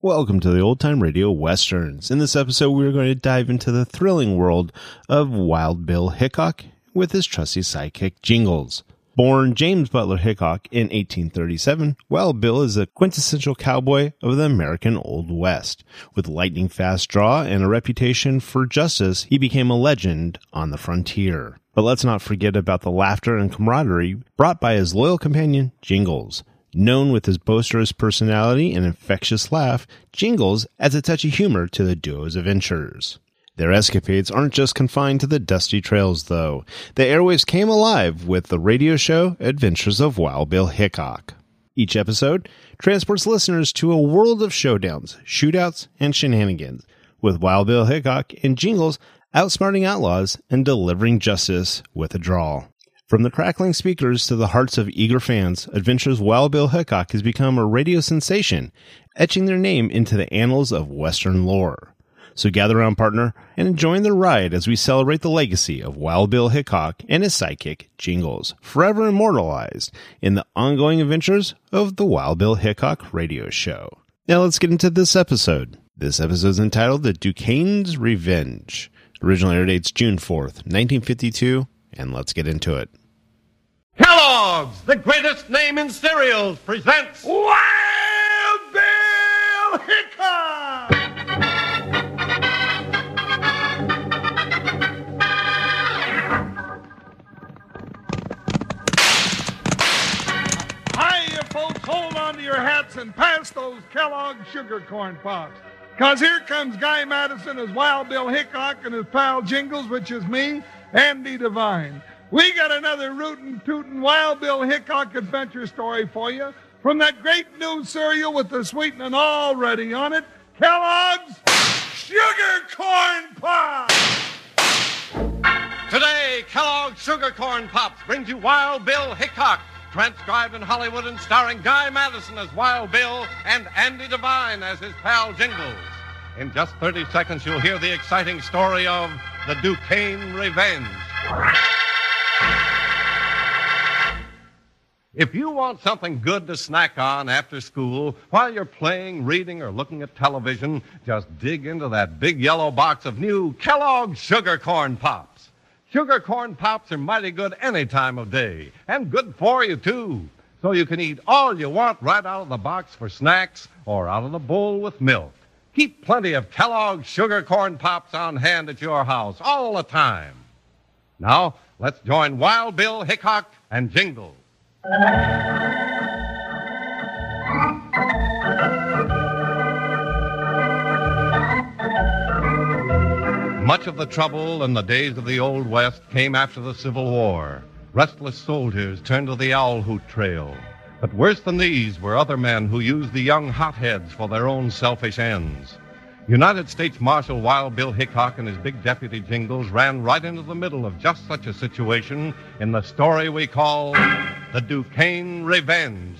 Welcome to the Old Time Radio Westerns. In this episode, we are going to dive into the thrilling world of Wild Bill Hickok with his trusty sidekick Jingles. Born James Butler Hickok in 1837, Wild Bill is a quintessential cowboy of the American Old West. With lightning fast draw and a reputation for justice, he became a legend on the frontier. But let's not forget about the laughter and camaraderie brought by his loyal companion, Jingles. Known with his boisterous personality and infectious laugh, Jingles adds a touch of humor to the duo's adventures. Their escapades aren't just confined to the dusty trails, though. The airwaves came alive with the radio show Adventures of Wild Bill Hickok. Each episode transports listeners to a world of showdowns, shootouts, and shenanigans, with Wild Bill Hickok and Jingles outsmarting outlaws and delivering justice with a drawl. From the crackling speakers to the hearts of eager fans, Adventures Wild Bill Hickok has become a radio sensation, etching their name into the annals of Western lore. So gather around, partner, and join the ride as we celebrate the legacy of Wild Bill Hickok and his sidekick, Jingles, forever immortalized in the ongoing adventures of the Wild Bill Hickok radio show. Now let's get into this episode. This episode is entitled The Duquesne's Revenge. Original air dates June 4th, 1952, and let's get into it. Kellogg's, the greatest name in cereals, presents Wild Bill Hickok! Hiya, folks. Hold on to your hats and pass those Kellogg's sugar corn pops. Because here comes Guy Madison as Wild Bill Hickok and his pal Jingles, which is me, Andy Devine. We got another rootin' tootin' Wild Bill Hickok adventure story for you from that great new cereal with the sweetening already on it, Kellogg's Sugar Corn Pops. Today, Kellogg's Sugar Corn Pops brings you Wild Bill Hickok, transcribed in Hollywood and starring Guy Madison as Wild Bill and Andy Devine as his pal Jingles. In just 30 seconds, you'll hear the exciting story of the Duquesne Revenge. If you want something good to snack on after school while you're playing, reading, or looking at television, just dig into that big yellow box of new Kellogg's Sugar Corn Pops. Sugar Corn Pops are mighty good any time of day, and good for you, too. So you can eat all you want right out of the box for snacks or out of the bowl with milk. Keep plenty of Kellogg's Sugar Corn Pops on hand at your house all the time. Now, let's join Wild Bill Hickok and Jingle. Much of the trouble in the days of the Old West came after the Civil War. Restless soldiers turned to the owl hoot trail. But worse than these were other men who used the young hotheads for their own selfish ends. United States Marshal Wild Bill Hickok and his big deputy Jingles ran right into the middle of just such a situation in the story we call The Duquesne Revenge.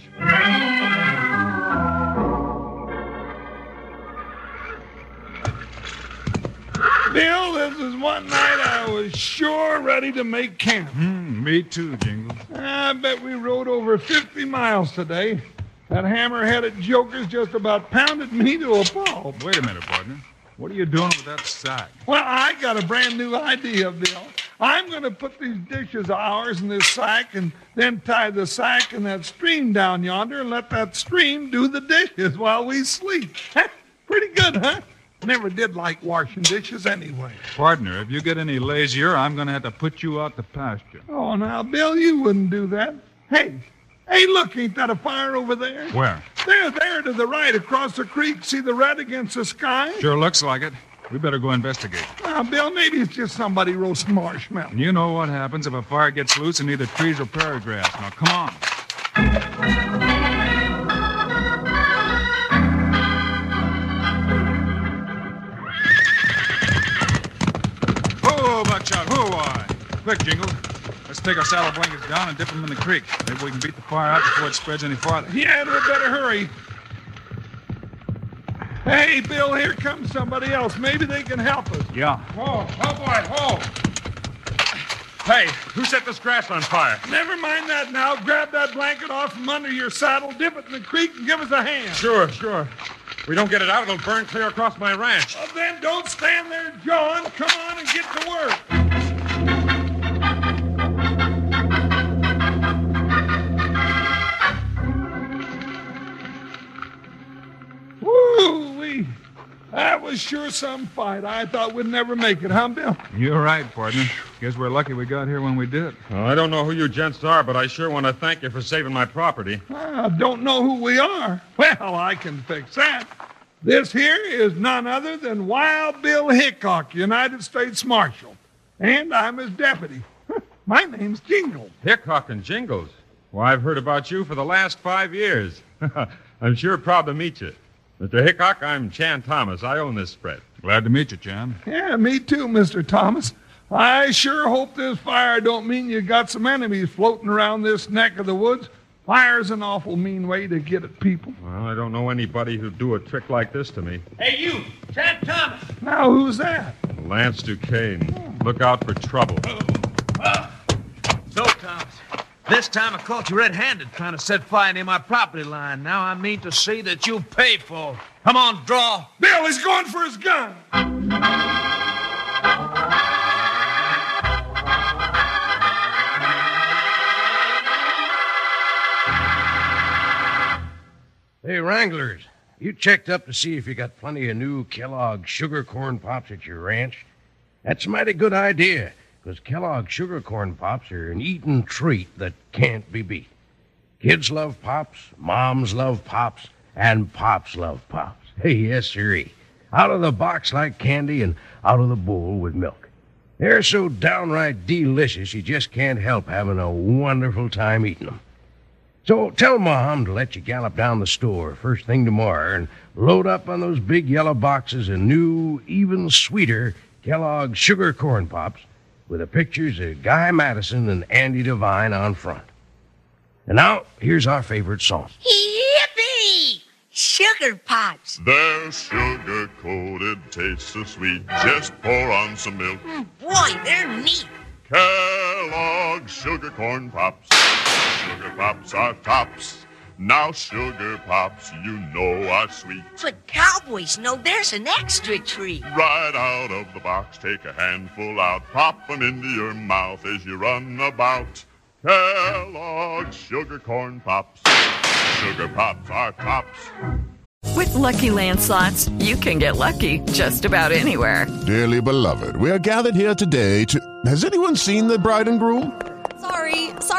Bill, this is one night I was sure ready to make camp. Hmm, me too, Jingle. I bet we rode over 50 miles today. That hammer-headed joker's just about pounded me to a pulp. Wait a minute, partner. What are you doing with that sack? Well, I got a brand new idea, Bill. I'm going to put these dishes of ours in this sack and then tie the sack in that stream down yonder and let that stream do the dishes while we sleep. Pretty good, huh? Never did like washing dishes anyway. Partner, if you get any lazier, I'm going to have to put you out to pasture. Oh, now, Bill, you wouldn't do that. Hey, hey, look, ain't that a fire over there? Where? There, there to the right across the creek. See the red against the sky? Sure looks like it. We better go investigate. Now, Bill, maybe it's just somebody roasting marshmallows. You know what happens if a fire gets loose in either trees or prairie grass. Now, come on. Buckshot? Quick, Jingle. Let's take our saddle blankets down and dip them in the creek. Maybe we can beat the fire out before it spreads any farther. Yeah, we better hurry. Hey, Bill, here comes somebody else. Maybe they can help us. Yeah. Oh, oh boy, oh. Hey, who set this grass on fire? Never mind that now. Grab that blanket off from under your saddle, dip it in the creek, and give us a hand. Sure, sure. We don't get it out, it'll burn clear across my ranch. Well, then don't stand there John. Come on and get to work. That was sure some fight. I thought we'd never make it, huh, Bill? You're right, partner. Guess we're lucky we got here when we did. Well, I don't know who you gents are, but I sure want to thank you for saving my property. I don't know who we are. Well, I can fix that. This here is none other than Wild Bill Hickok, United States Marshal. And I'm his deputy. My name's Jingle. Hickok and Jingles. Well, I've heard about you for the last five years. I'm sure proud to meet you. Mr. Hickok, I'm Chan Thomas. I own this spread. Glad to meet you, Chan. Yeah, me too, Mr. Thomas. I sure hope this fire don't mean you got some enemies floating around this neck of the woods. Fire's an awful mean way to get at people. Well, I don't know anybody who'd do a trick like this to me. Hey, you, Chan Thomas. Now, who's that? Lance Duquesne. Look out for trouble. So, Thomas, this time I caught you red-handed trying to set fire near my property line. Now I mean to see that you pay for. it. Come on, draw. Bill, he's going for his gun. Hey, Wranglers, you checked up to see if you got plenty of new Kellogg sugar corn pops at your ranch? That's a mighty good idea, because Kellogg sugar corn pops are an eating treat that can't be beat. Kids love pops, moms love pops, and pops love pops. Hey, yes, sirree. Out of the box like candy and out of the bowl with milk. They're so downright delicious, you just can't help having a wonderful time eating them. So tell Mom to let you gallop down the store first thing tomorrow and load up on those big yellow boxes of new, even sweeter Kellogg's sugar corn pops with the pictures of Guy Madison and Andy Devine on front. And now, here's our favorite song. Yippee! Sugar pops. They're sugar coated, taste so sweet. Just pour on some milk. Mm, boy, they're neat. Kellogg sugar corn pops. Sugar pops are tops. Now sugar pops, you know are sweet. But cowboys know there's an extra treat. Right out of the box, take a handful out, pop 'em into your mouth as you run about. Kellogg's sugar corn pops. Sugar pops are tops. With Lucky Land slots, you can get lucky just about anywhere. Dearly beloved, we are gathered here today to. Has anyone seen the bride and groom? Sorry,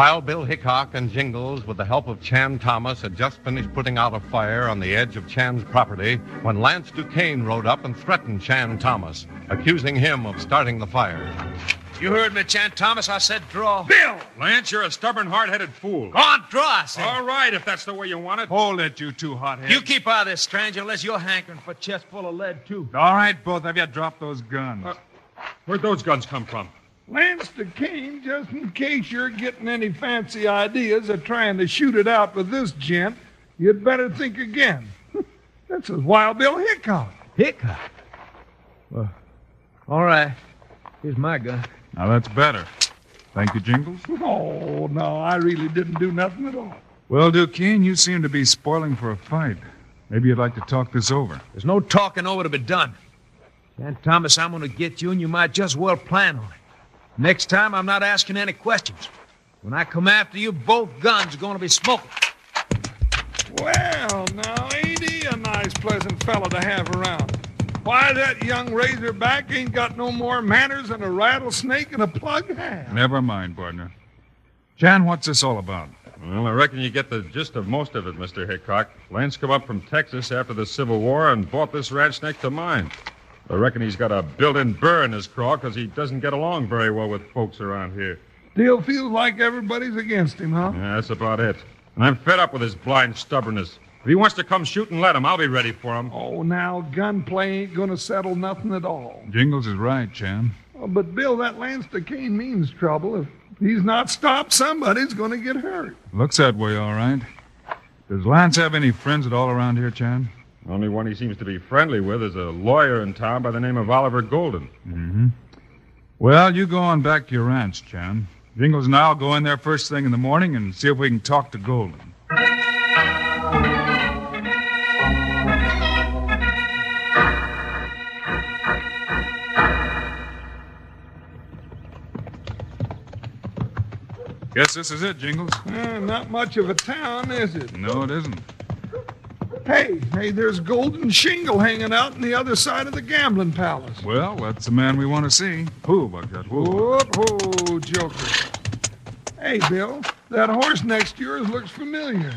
Wild Bill Hickok and Jingles, with the help of Chan Thomas, had just finished putting out a fire on the edge of Chan's property when Lance Duquesne rode up and threatened Chan Thomas, accusing him of starting the fire. You heard me, Chan Thomas. I said draw. Bill! Lance, you're a stubborn, hard-headed fool. Go on, draw, I said. All right, if that's the way you want it. Hold it, you two hotheads. You keep out of this, stranger, unless you're hankering for a chest full of lead, too. All right, both of you, drop those guns. Uh, where'd those guns come from? Lance Duquesne, just in case you're getting any fancy ideas of trying to shoot it out with this gent, you'd better think again. this is Wild Bill Hickok. Hickok? Well, all right. Here's my gun. Now that's better. Thank you, Jingles. Oh, no, I really didn't do nothing at all. Well, Duquesne, you seem to be spoiling for a fight. Maybe you'd like to talk this over. There's no talking over to be done. Chan Thomas, I'm going to get you, and you might just well plan on it. Next time, I'm not asking any questions. When I come after you, both guns are going to be smoking. Well, now, ain't he a nice, pleasant fellow to have around? Why, that young razorback ain't got no more manners than a rattlesnake and a plug hat. Never mind, partner. Chan, what's this all about? Well, I reckon you get the gist of most of it, Mr. Hickok. Lance come up from Texas after the Civil War and bought this ranch next to mine. I reckon he's got a built-in burr in his craw because he doesn't get along very well with folks around here. Still feels like everybody's against him, huh? Yeah, that's about it. And I'm fed up with his blind stubbornness. If he wants to come shoot and let him, I'll be ready for him. Oh, now, gunplay ain't gonna settle nothing at all. Jingles is right, Chan. Oh, but, Bill, that Lance Duquesne means trouble. If he's not stopped, somebody's gonna get hurt. Looks that way, all right. Does Lance have any friends at all around here, Chan? Only one he seems to be friendly with is a lawyer in town by the name of Oliver Golden. Mm-hmm. Well, you go on back to your ranch, Chan. Jingles and I'll go in there first thing in the morning and see if we can talk to Golden. Guess this is it, Jingles. Uh, not much of a town, is it? No, it isn't. Hey, hey, there's Golden Shingle hanging out on the other side of the gambling palace. Well, that's the man we want to see. Who, Buckshot? Who? Whoop, whoa, Joker. Hey, Bill, that horse next to yours looks familiar.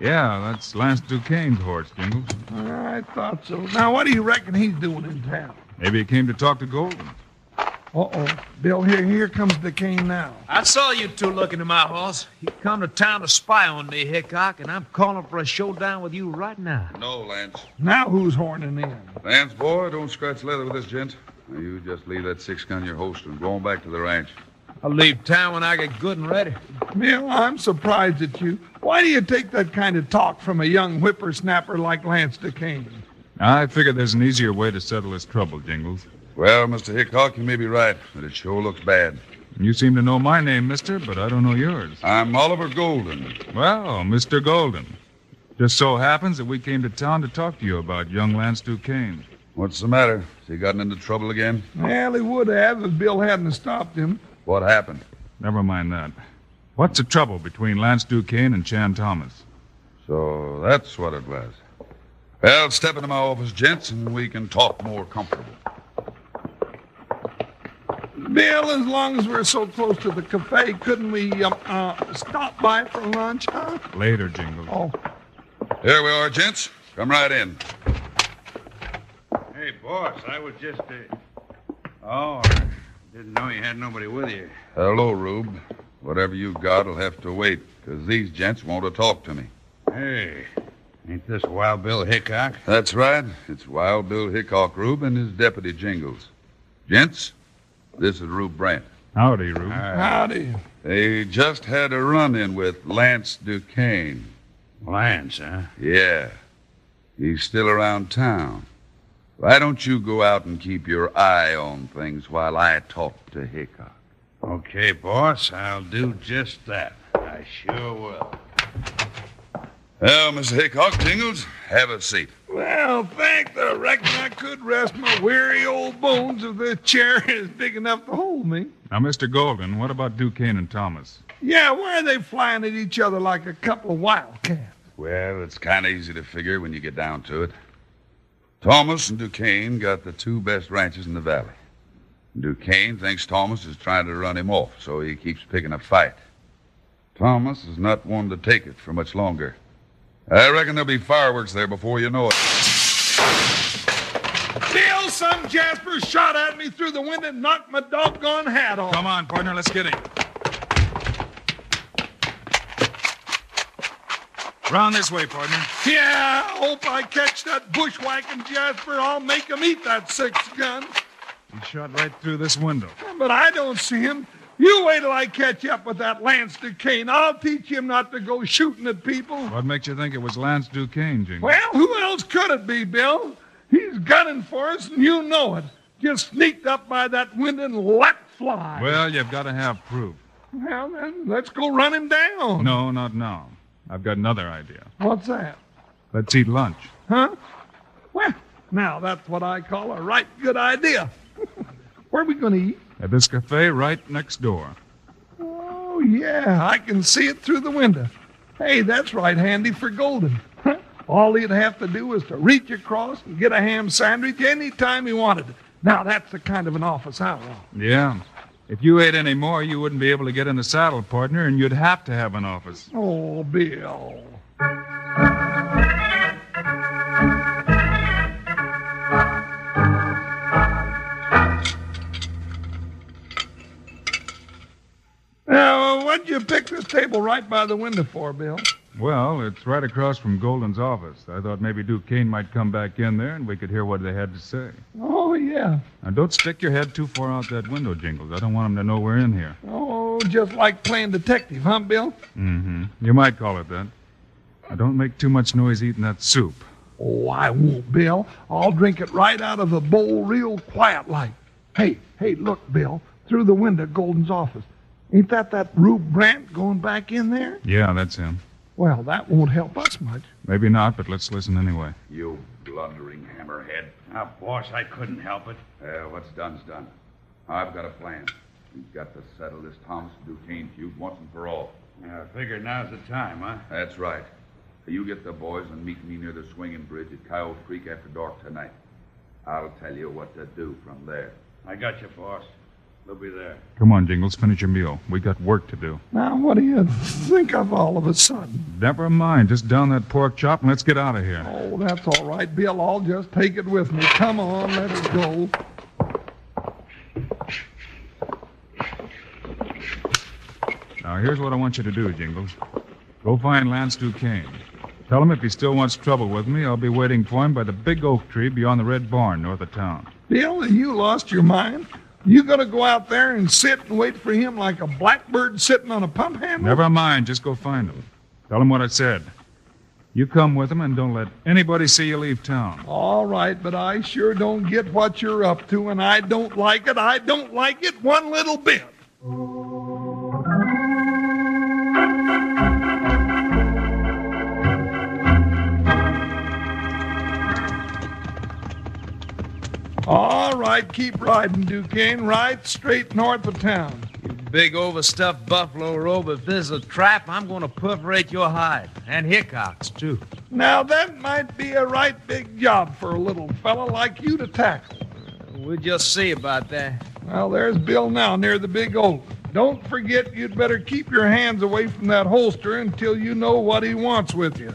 Yeah, that's Lance Duquesne's horse, Jingles. I thought so. Now, what do you reckon he's doing in town? Maybe he came to talk to Golden. Uh-oh. Bill, here, here comes Duquesne now. I saw you two looking at my horse. You come to town to spy on me, Hickok, and I'm calling for a showdown with you right now. No, Lance. Now who's horning in? Lance, boy, don't scratch leather with this gent. Now, you just leave that six gun in your holster and go on back to the ranch. I'll leave town when I get good and ready. Bill, I'm surprised at you. Why do you take that kind of talk from a young whippersnapper like Lance Duquesne? I figure there's an easier way to settle this trouble, Jingles. Well, Mr. Hickok, you may be right, but it sure looks bad. You seem to know my name, mister, but I don't know yours. I'm Oliver Golden. Well, Mr. Golden. Just so happens that we came to town to talk to you about young Lance Duquesne. What's the matter? Has he gotten into trouble again? Well, he would have if Bill hadn't stopped him. What happened? Never mind that. What's the trouble between Lance Duquesne and Chan Thomas? So that's what it was. Well, step into my office, gents, and we can talk more comfortable. Bill, as long as we're so close to the cafe, couldn't we uh, uh, stop by for lunch, huh? Later, Jingles. Oh. Here we are, gents. Come right in. Hey, boss, I was just. Uh... Oh, I didn't know you had nobody with you. Hello, Rube. Whatever you got will have to wait, because these gents want to talk to me. Hey, ain't this Wild Bill Hickok? That's right. It's Wild Bill Hickok, Rube, and his deputy Jingles. Gents, this is Rube Brant. Howdy, Rube. Howdy. They just had a run in with Lance Duquesne. Lance, huh? Yeah. He's still around town. Why don't you go out and keep your eye on things while I talk to Hickok? Okay, boss, I'll do just that. I sure will. Well, Mr. Hickok, Jingles, have a seat. Well, thank the reckon I could rest my weary old bones if this chair is big enough to hold me. Now, Mr. Golden, what about Duquesne and Thomas? Yeah, why are they flying at each other like a couple of wildcats? Well, it's kind of easy to figure when you get down to it. Thomas and Duquesne got the two best ranches in the valley. Duquesne thinks Thomas is trying to run him off, so he keeps picking a fight. Thomas is not one to take it for much longer. I reckon there'll be fireworks there before you know it. Bill, some Jasper shot at me through the window and knocked my doggone hat off. Come on, partner, let's get him. Round this way, partner. Yeah, I hope I catch that bushwhacking Jasper. I'll make him eat that six gun. He shot right through this window. But I don't see him. You wait till I catch up with that Lance Duquesne. I'll teach him not to go shooting at people. What makes you think it was Lance Duquesne, Jingle? Well, who else could it be, Bill? He's gunning for us, and you know it. Just sneaked up by that window and let fly. Well, you've got to have proof. Well, then, let's go run him down. No, not now. I've got another idea. What's that? Let's eat lunch. Huh? Well, now that's what I call a right good idea. Where are we going to eat? At this cafe right next door. Oh, yeah, I can see it through the window. Hey, that's right handy for Golden. All he'd have to do was to reach across and get a ham sandwich any time he wanted it. Now, that's the kind of an office I want. Yeah. If you ate any more, you wouldn't be able to get in the saddle, partner, and you'd have to have an office. Oh, Bill. What'd you pick this table right by the window for, Bill? Well, it's right across from Golden's office. I thought maybe Duquesne might come back in there and we could hear what they had to say. Oh, yeah. Now, don't stick your head too far out that window, Jingles. I don't want them to know we're in here. Oh, just like playing detective, huh, Bill? Mm-hmm. You might call it that. Now, don't make too much noise eating that soup. Oh, I won't, Bill. I'll drink it right out of the bowl real quiet like. Hey, hey, look, Bill, through the window, Golden's office. Ain't that that Rube Brandt going back in there? Yeah, that's him. Well, that won't help us much. Maybe not, but let's listen anyway. You blundering hammerhead. Now, boss, I couldn't help it. Uh, what's done's done. I've got a plan. We've got to settle this Thomas Duquesne feud once and for all. Yeah, I figured now's the time, huh? That's right. You get the boys and meet me near the swinging bridge at Coyote Creek after dark tonight. I'll tell you what to do from there. I got you, boss. They'll be there. Come on, Jingles, finish your meal. We got work to do. Now, what do you think of all of a sudden? Never mind. Just down that pork chop and let's get out of here. Oh, that's all right, Bill. I'll just take it with me. Come on, let us go. Now, here's what I want you to do, Jingles. Go find Lance Duquesne. Tell him if he still wants trouble with me, I'll be waiting for him by the big oak tree beyond the red barn north of town. Bill, you lost your mind? You gonna go out there and sit and wait for him like a blackbird sitting on a pump handle? Never mind. Just go find him. Tell him what I said. You come with him and don't let anybody see you leave town. All right, but I sure don't get what you're up to, and I don't like it. I don't like it one little bit. All right, keep riding, Duquesne. Right straight north of town. Big overstuffed buffalo robe. If this is a trap, I'm going to perforate your hide. And Hickok's, too. Now, that might be a right big job for a little fella like you to tackle. We'll just see about that. Well, there's Bill now near the big oak. Don't forget you'd better keep your hands away from that holster until you know what he wants with you.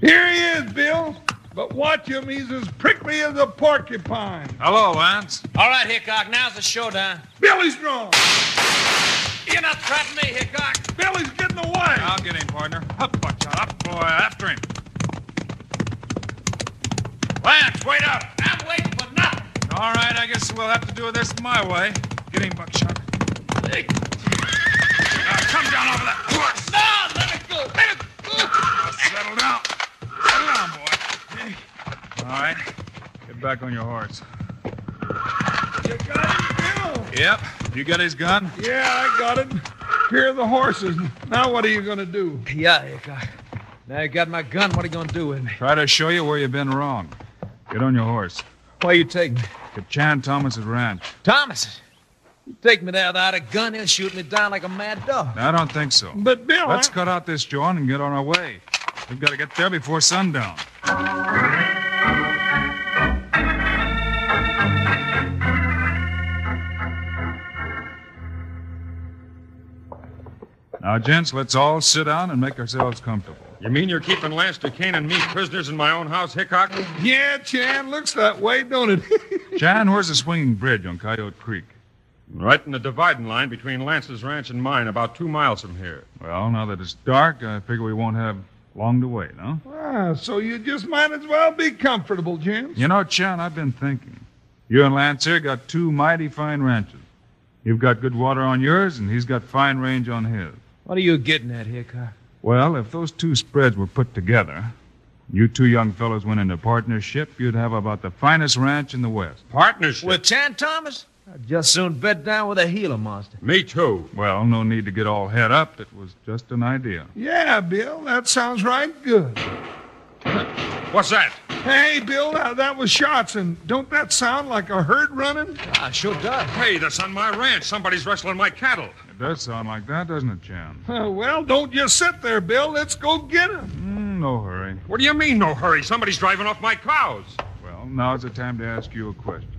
Here he is, Bill. But watch him, he's as prickly as a porcupine. Hello, Lance. All right, Hickok, now's the showdown. Billy's drawn. You're not threatening me, Hickok. Billy's getting away. I'll get him, partner. Up, watch out. Up, boy. After him. Lance, wait up. I'm waiting for nothing. All right, I guess we'll have to do this my way. Get him, Buckshot. Now, come down over that Get back on your horse. You got him, Bill? Yep. You got his gun? Yeah, I got it. Here are the horses. Now what are you going to do? Yeah, Hickok. Now you got my gun. What are you going to do with me? Try to show you where you've been wrong. Get on your horse. Where are you take me? To Chan Thomas's ranch. Thomas. You take me there without a gun, he'll shoot me down like a mad dog. I don't think so. But, Bill, Let's I... cut out this joint and get on our way. We've got to get there before sundown. Now, gents, let's all sit down and make ourselves comfortable. You mean you're keeping Lance Duquesne and me prisoners in my own house, Hickok? Yeah, Chan, looks that way, don't it? Chan, where's the swinging bridge on Coyote Creek? Right in the dividing line between Lance's ranch and mine, about two miles from here. Well, now that it's dark, I figure we won't have long to wait, huh? ah, so you just might as well be comfortable, gents. You know, Chan, I've been thinking. You and Lance here got two mighty fine ranches. You've got good water on yours, and he's got fine range on his. What are you getting at, here, Hickok? Well, if those two spreads were put together, you two young fellows went into partnership, you'd have about the finest ranch in the West. Partnership? With Chan Thomas? I'd just soon bed down with a Gila monster. Me too. Well, no need to get all head up. It was just an idea. Yeah, Bill, that sounds right good. What's that? Hey, Bill, that, that was shots, and don't that sound like a herd running? Ah, sure does. Hey, that's on my ranch. Somebody's rustling my cattle. It does sound like that, doesn't it, Chan? Uh, well, don't just sit there, Bill. Let's go get him. Mm, no hurry. What do you mean, no hurry? Somebody's driving off my cows. Well, now's the time to ask you a question.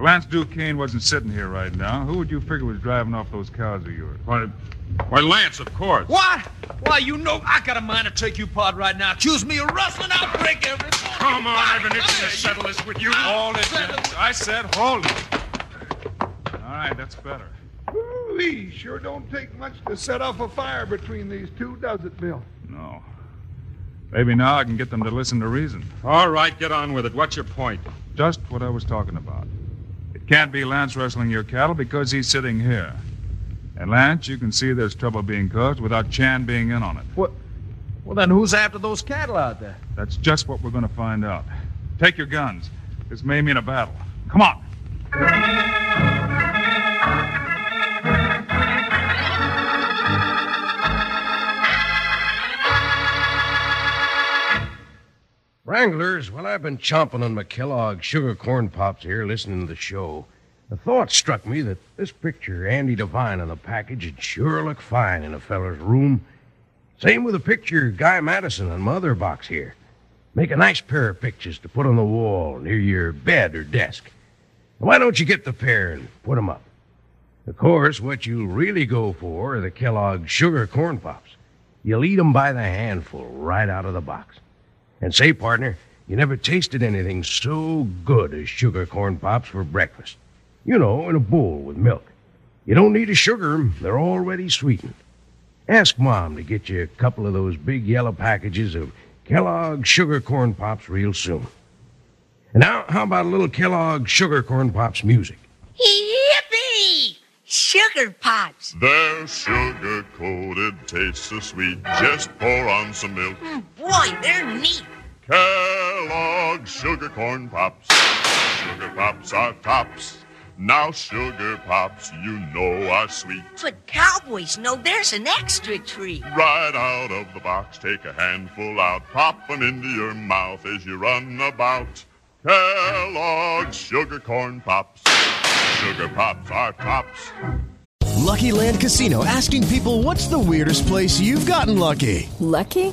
If Lance Duquesne wasn't sitting here right now, who would you figure was driving off those cows of yours? Why, why, Lance, of course. What? Why, you know I got a mind to take you apart right now. Accuse me of rustling, I'll break every bone. Come on, I've been itching to settle this with you. Hold it, gents. I said hold it. All right, that's better. Ooh, sure don't take much to set off a fire between these two, does it, Bill? No. Maybe now I can get them to listen to reason. All right, get on with it. What's your point? Just what I was talking about. It can't be Lance rustling your cattle because he's sitting here. And Lance, you can see there's trouble being caused without Chan being in on it. What? Well, then who's after those cattle out there? That's just what we're going to find out. Take your guns. This may mean a battle. Come on. Wranglers, while I've been chomping on my Kellogg sugar corn pops here listening to the show, the thought struck me that this picture Andy Devine on the package would sure look fine in a feller's room. Same with the picture Guy Madison on my other box here. Make a nice pair of pictures to put on the wall near your bed or desk. Why don't you get the pair and put 'em up? Of course, what you'll really go for are the Kellogg sugar corn pops. You'll eat 'em by the handful right out of the box. And say, partner, you never tasted anything so good as sugar corn pops for breakfast. You know, in a bowl with milk. You don't need to sugar 'em; they're already sweetened. Ask Mom to get you a couple of those big yellow packages of Kellogg's sugar corn pops real soon. And now, how about a little Kellogg's sugar corn pops music? Yippee! Sugar pops. They're sugar coated, taste so sweet. Just pour on some milk. Oh, boy, they're neat. Kellogg sugar corn pops. Sugar pops are tops. Now sugar pops, you know are sweet. But cowboys know there's an extra treat. Right out of the box, take a handful out, pop 'em into your mouth as you run about. Kellogg's sugar corn pops. Sugar pops are tops. Lucky Land Casino asking people what's the weirdest place you've gotten lucky? Lucky?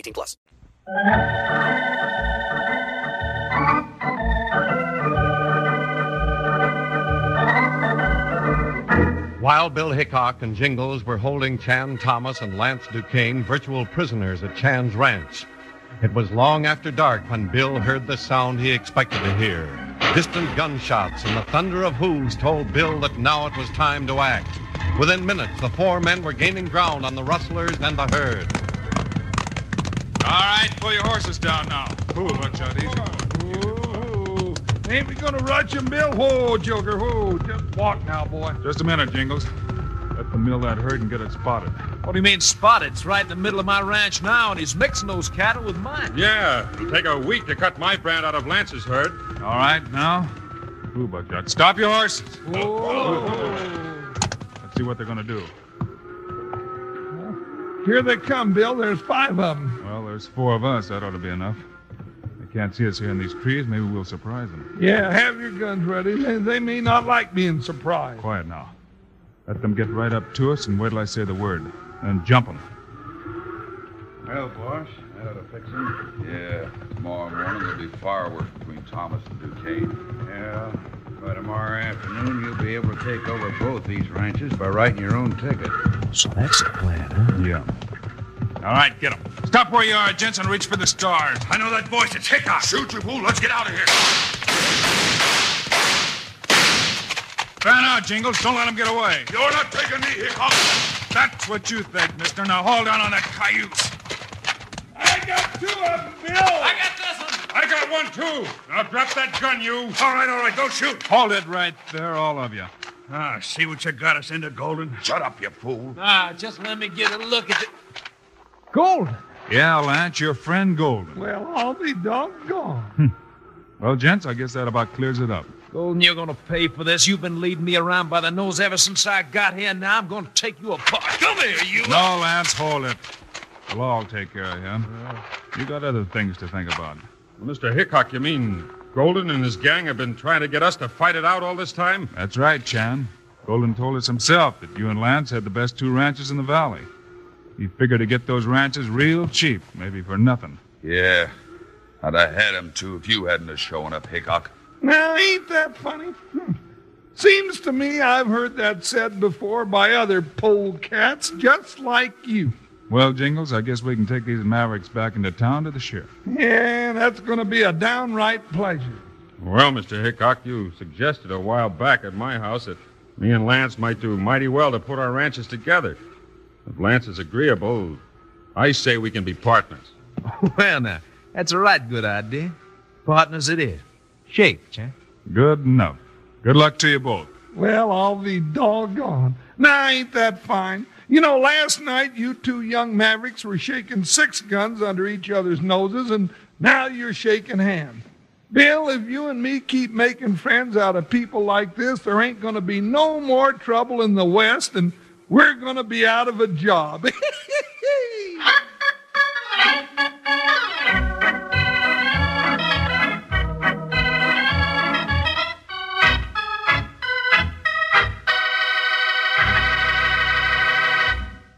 18 plus. Wild Bill Hickok and Jingles were holding Chan Thomas and Lance Duquesne virtual prisoners at Chan's ranch. It was long after dark when Bill heard the sound he expected to hear. Distant gunshots and the thunder of hooves told Bill that now it was time to act. Within minutes, the four men were gaining ground on the rustlers and the herd. All right, pull your horses down now. Ooh, Buckshot, easy. Whoa. Ain't we gonna rush him, Bill? Whoa, Joker, whoa. Just walk now, boy. Just a minute, Jingles. Let them mill that herd and get it spotted. What do you mean spotted? It's right in the middle of my ranch now, and he's mixing those cattle with mine. Yeah, it'll take a week to cut my brand out of Lance's herd. All right, now. Ooh, Buckshot, stop your horses. Whoa. Let's see what they're to do. Here they come, Bill. There's five of them. Well, there's four of us. That ought to be enough. They can't see us here in these trees. Maybe we'll surprise them. Yeah, have your guns ready. They, they may not like being surprised. Quiet now. Let them get right up to us and wait till I say the word. Then jump them. Well, boss, that ought to fix him. Yeah, tomorrow morning there'll be fireworks between Thomas and Duquesne. Yeah. By tomorrow afternoon, you'll be able to take over both these ranches by writing your own ticket. So that's the plan, huh? Yeah. All right, get them. Stop where you are, gents, and reach for the stars. I know that voice. It's Hickok. Shoot, you fool. Let's get out of here. Fan out, Jingles. Don't let them get away. You're not taking me, Hickok. That's what you think, mister. Now hold on on that cayuse. I got two of them, Bill. I got this one. I got one, too. Now drop that gun, you. All right, all right. Don't shoot. Hold it right there, all of you. Ah, see what you got us into, Golden? Shut up, you fool. Ah, just let me get a look at it. Golden. Yeah, Lance, your friend Golden. Well, I'll be doggone. Well, gents, I guess that about clears it up. Golden, you're gonna pay for this. You've been leading me around by the nose ever since I got here. Now I'm gonna take you apart. Come here, you. No, Lance, hold it. We'll all take care of you. You got other things to think about. Mr. Hickok, you mean Golden and his gang have been trying to get us to fight it out all this time? That's right, Chan. Golden told us himself that you and Lance had the best two ranches in the valley. He figured to get those ranches real cheap, maybe for nothing. Yeah, I'd have had him too if you hadn't have shown up, Hickok. Now, ain't that funny? Hmm. Seems to me I've heard that said before by other polecats just like you. Well, Jingles, I guess we can take these Mavericks back into town to the sheriff. Yeah, that's going to be a downright pleasure. Well, Mr. Hickok, you suggested a while back at my house that me and Lance might do mighty well to put our ranches together. If Lance is agreeable, I say we can be partners. Well, now, that's a right good idea. Partners it is. Shake, Chan. Good enough. Good luck to you both. Well, I'll be doggone. Now, ain't that fine? You know, last night you two young mavericks were shaking six guns under each other's noses, and now you're shaking hands. Bill, if you and me keep making friends out of people like this, there ain't going to be no more trouble in the West, and we're going to be out of a job.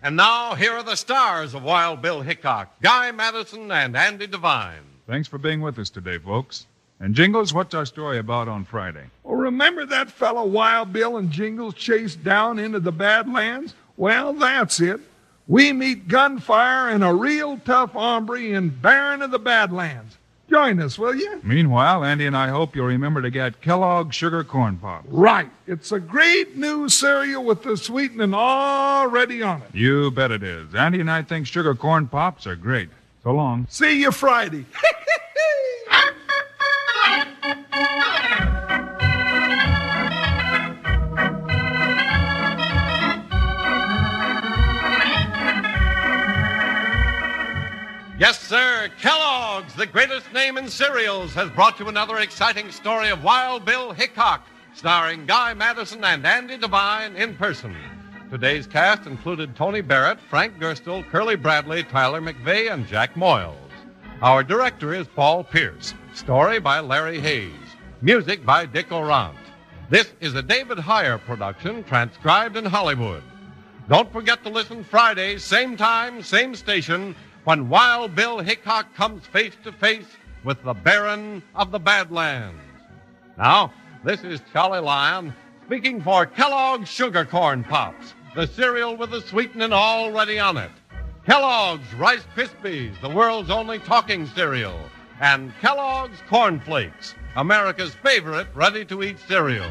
And now, here are the stars of Wild Bill Hickok Guy Madison and Andy Devine. Thanks for being with us today, folks. And Jingles, what's our story about on Friday? Well, remember that fellow Wild Bill and Jingles chased down into the Badlands? Well, that's it. We meet gunfire and a real tough hombre in Baron of the Badlands. Join us, will you? Meanwhile, Andy and I hope you'll remember to get Kellogg Sugar Corn Pops. Right. It's a great new cereal with the sweetening already on it. You bet it is. Andy and I think Sugar Corn Pops are great. So long. See you Friday. Yes, sir. Kellogg's, the greatest name in cereals, has brought you another exciting story of Wild Bill Hickok, starring Guy Madison and Andy Devine in person. Today's cast included Tony Barrett, Frank Gerstle, Curley Bradley, Tyler McVey, and Jack Moyles. Our director is Paul Pierce. Story by Larry Hayes. Music by Dick Aurandt. This is a David Heyer production transcribed in Hollywood. Don't forget to listen Friday, same time, same station, when Wild Bill Hickok comes face to face with the Baron of the Badlands. Now, this is Charlie Lyon speaking for Kellogg's Sugar Corn Pops, the cereal with the sweetening already on it. Kellogg's Rice Krispies, the world's only talking cereal, and Kellogg's Corn Flakes, America's favorite ready to eat cereal.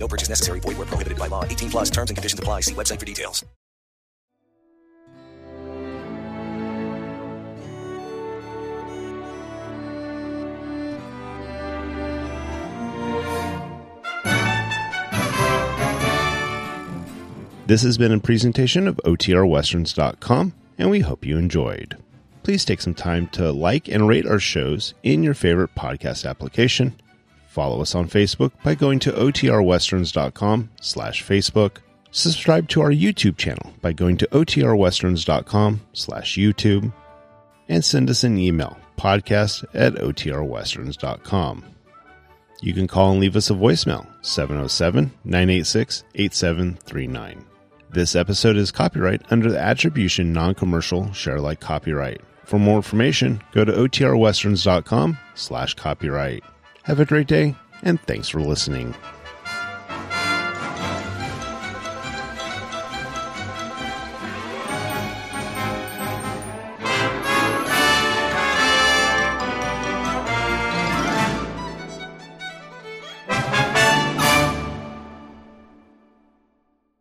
No purchase necessary. Void where prohibited by law. 18 plus terms and conditions apply. See website for details. This has been a presentation of OTRWesterns.com, and we hope you enjoyed. Please take some time to like and rate our shows in your favorite podcast application. Follow us on Facebook by going to OTRWesterns.com slash Facebook. Subscribe to our YouTube channel by going to OTRWesterns.com slash YouTube. And send us an email, podcast at OTRWesterns.com. You can call and leave us a voicemail, 707 986 8739. This episode is copyright under the Attribution Non Commercial Share Alike copyright. For more information, go to otrwesterns.com slash copyright. Have a great day, and thanks for listening.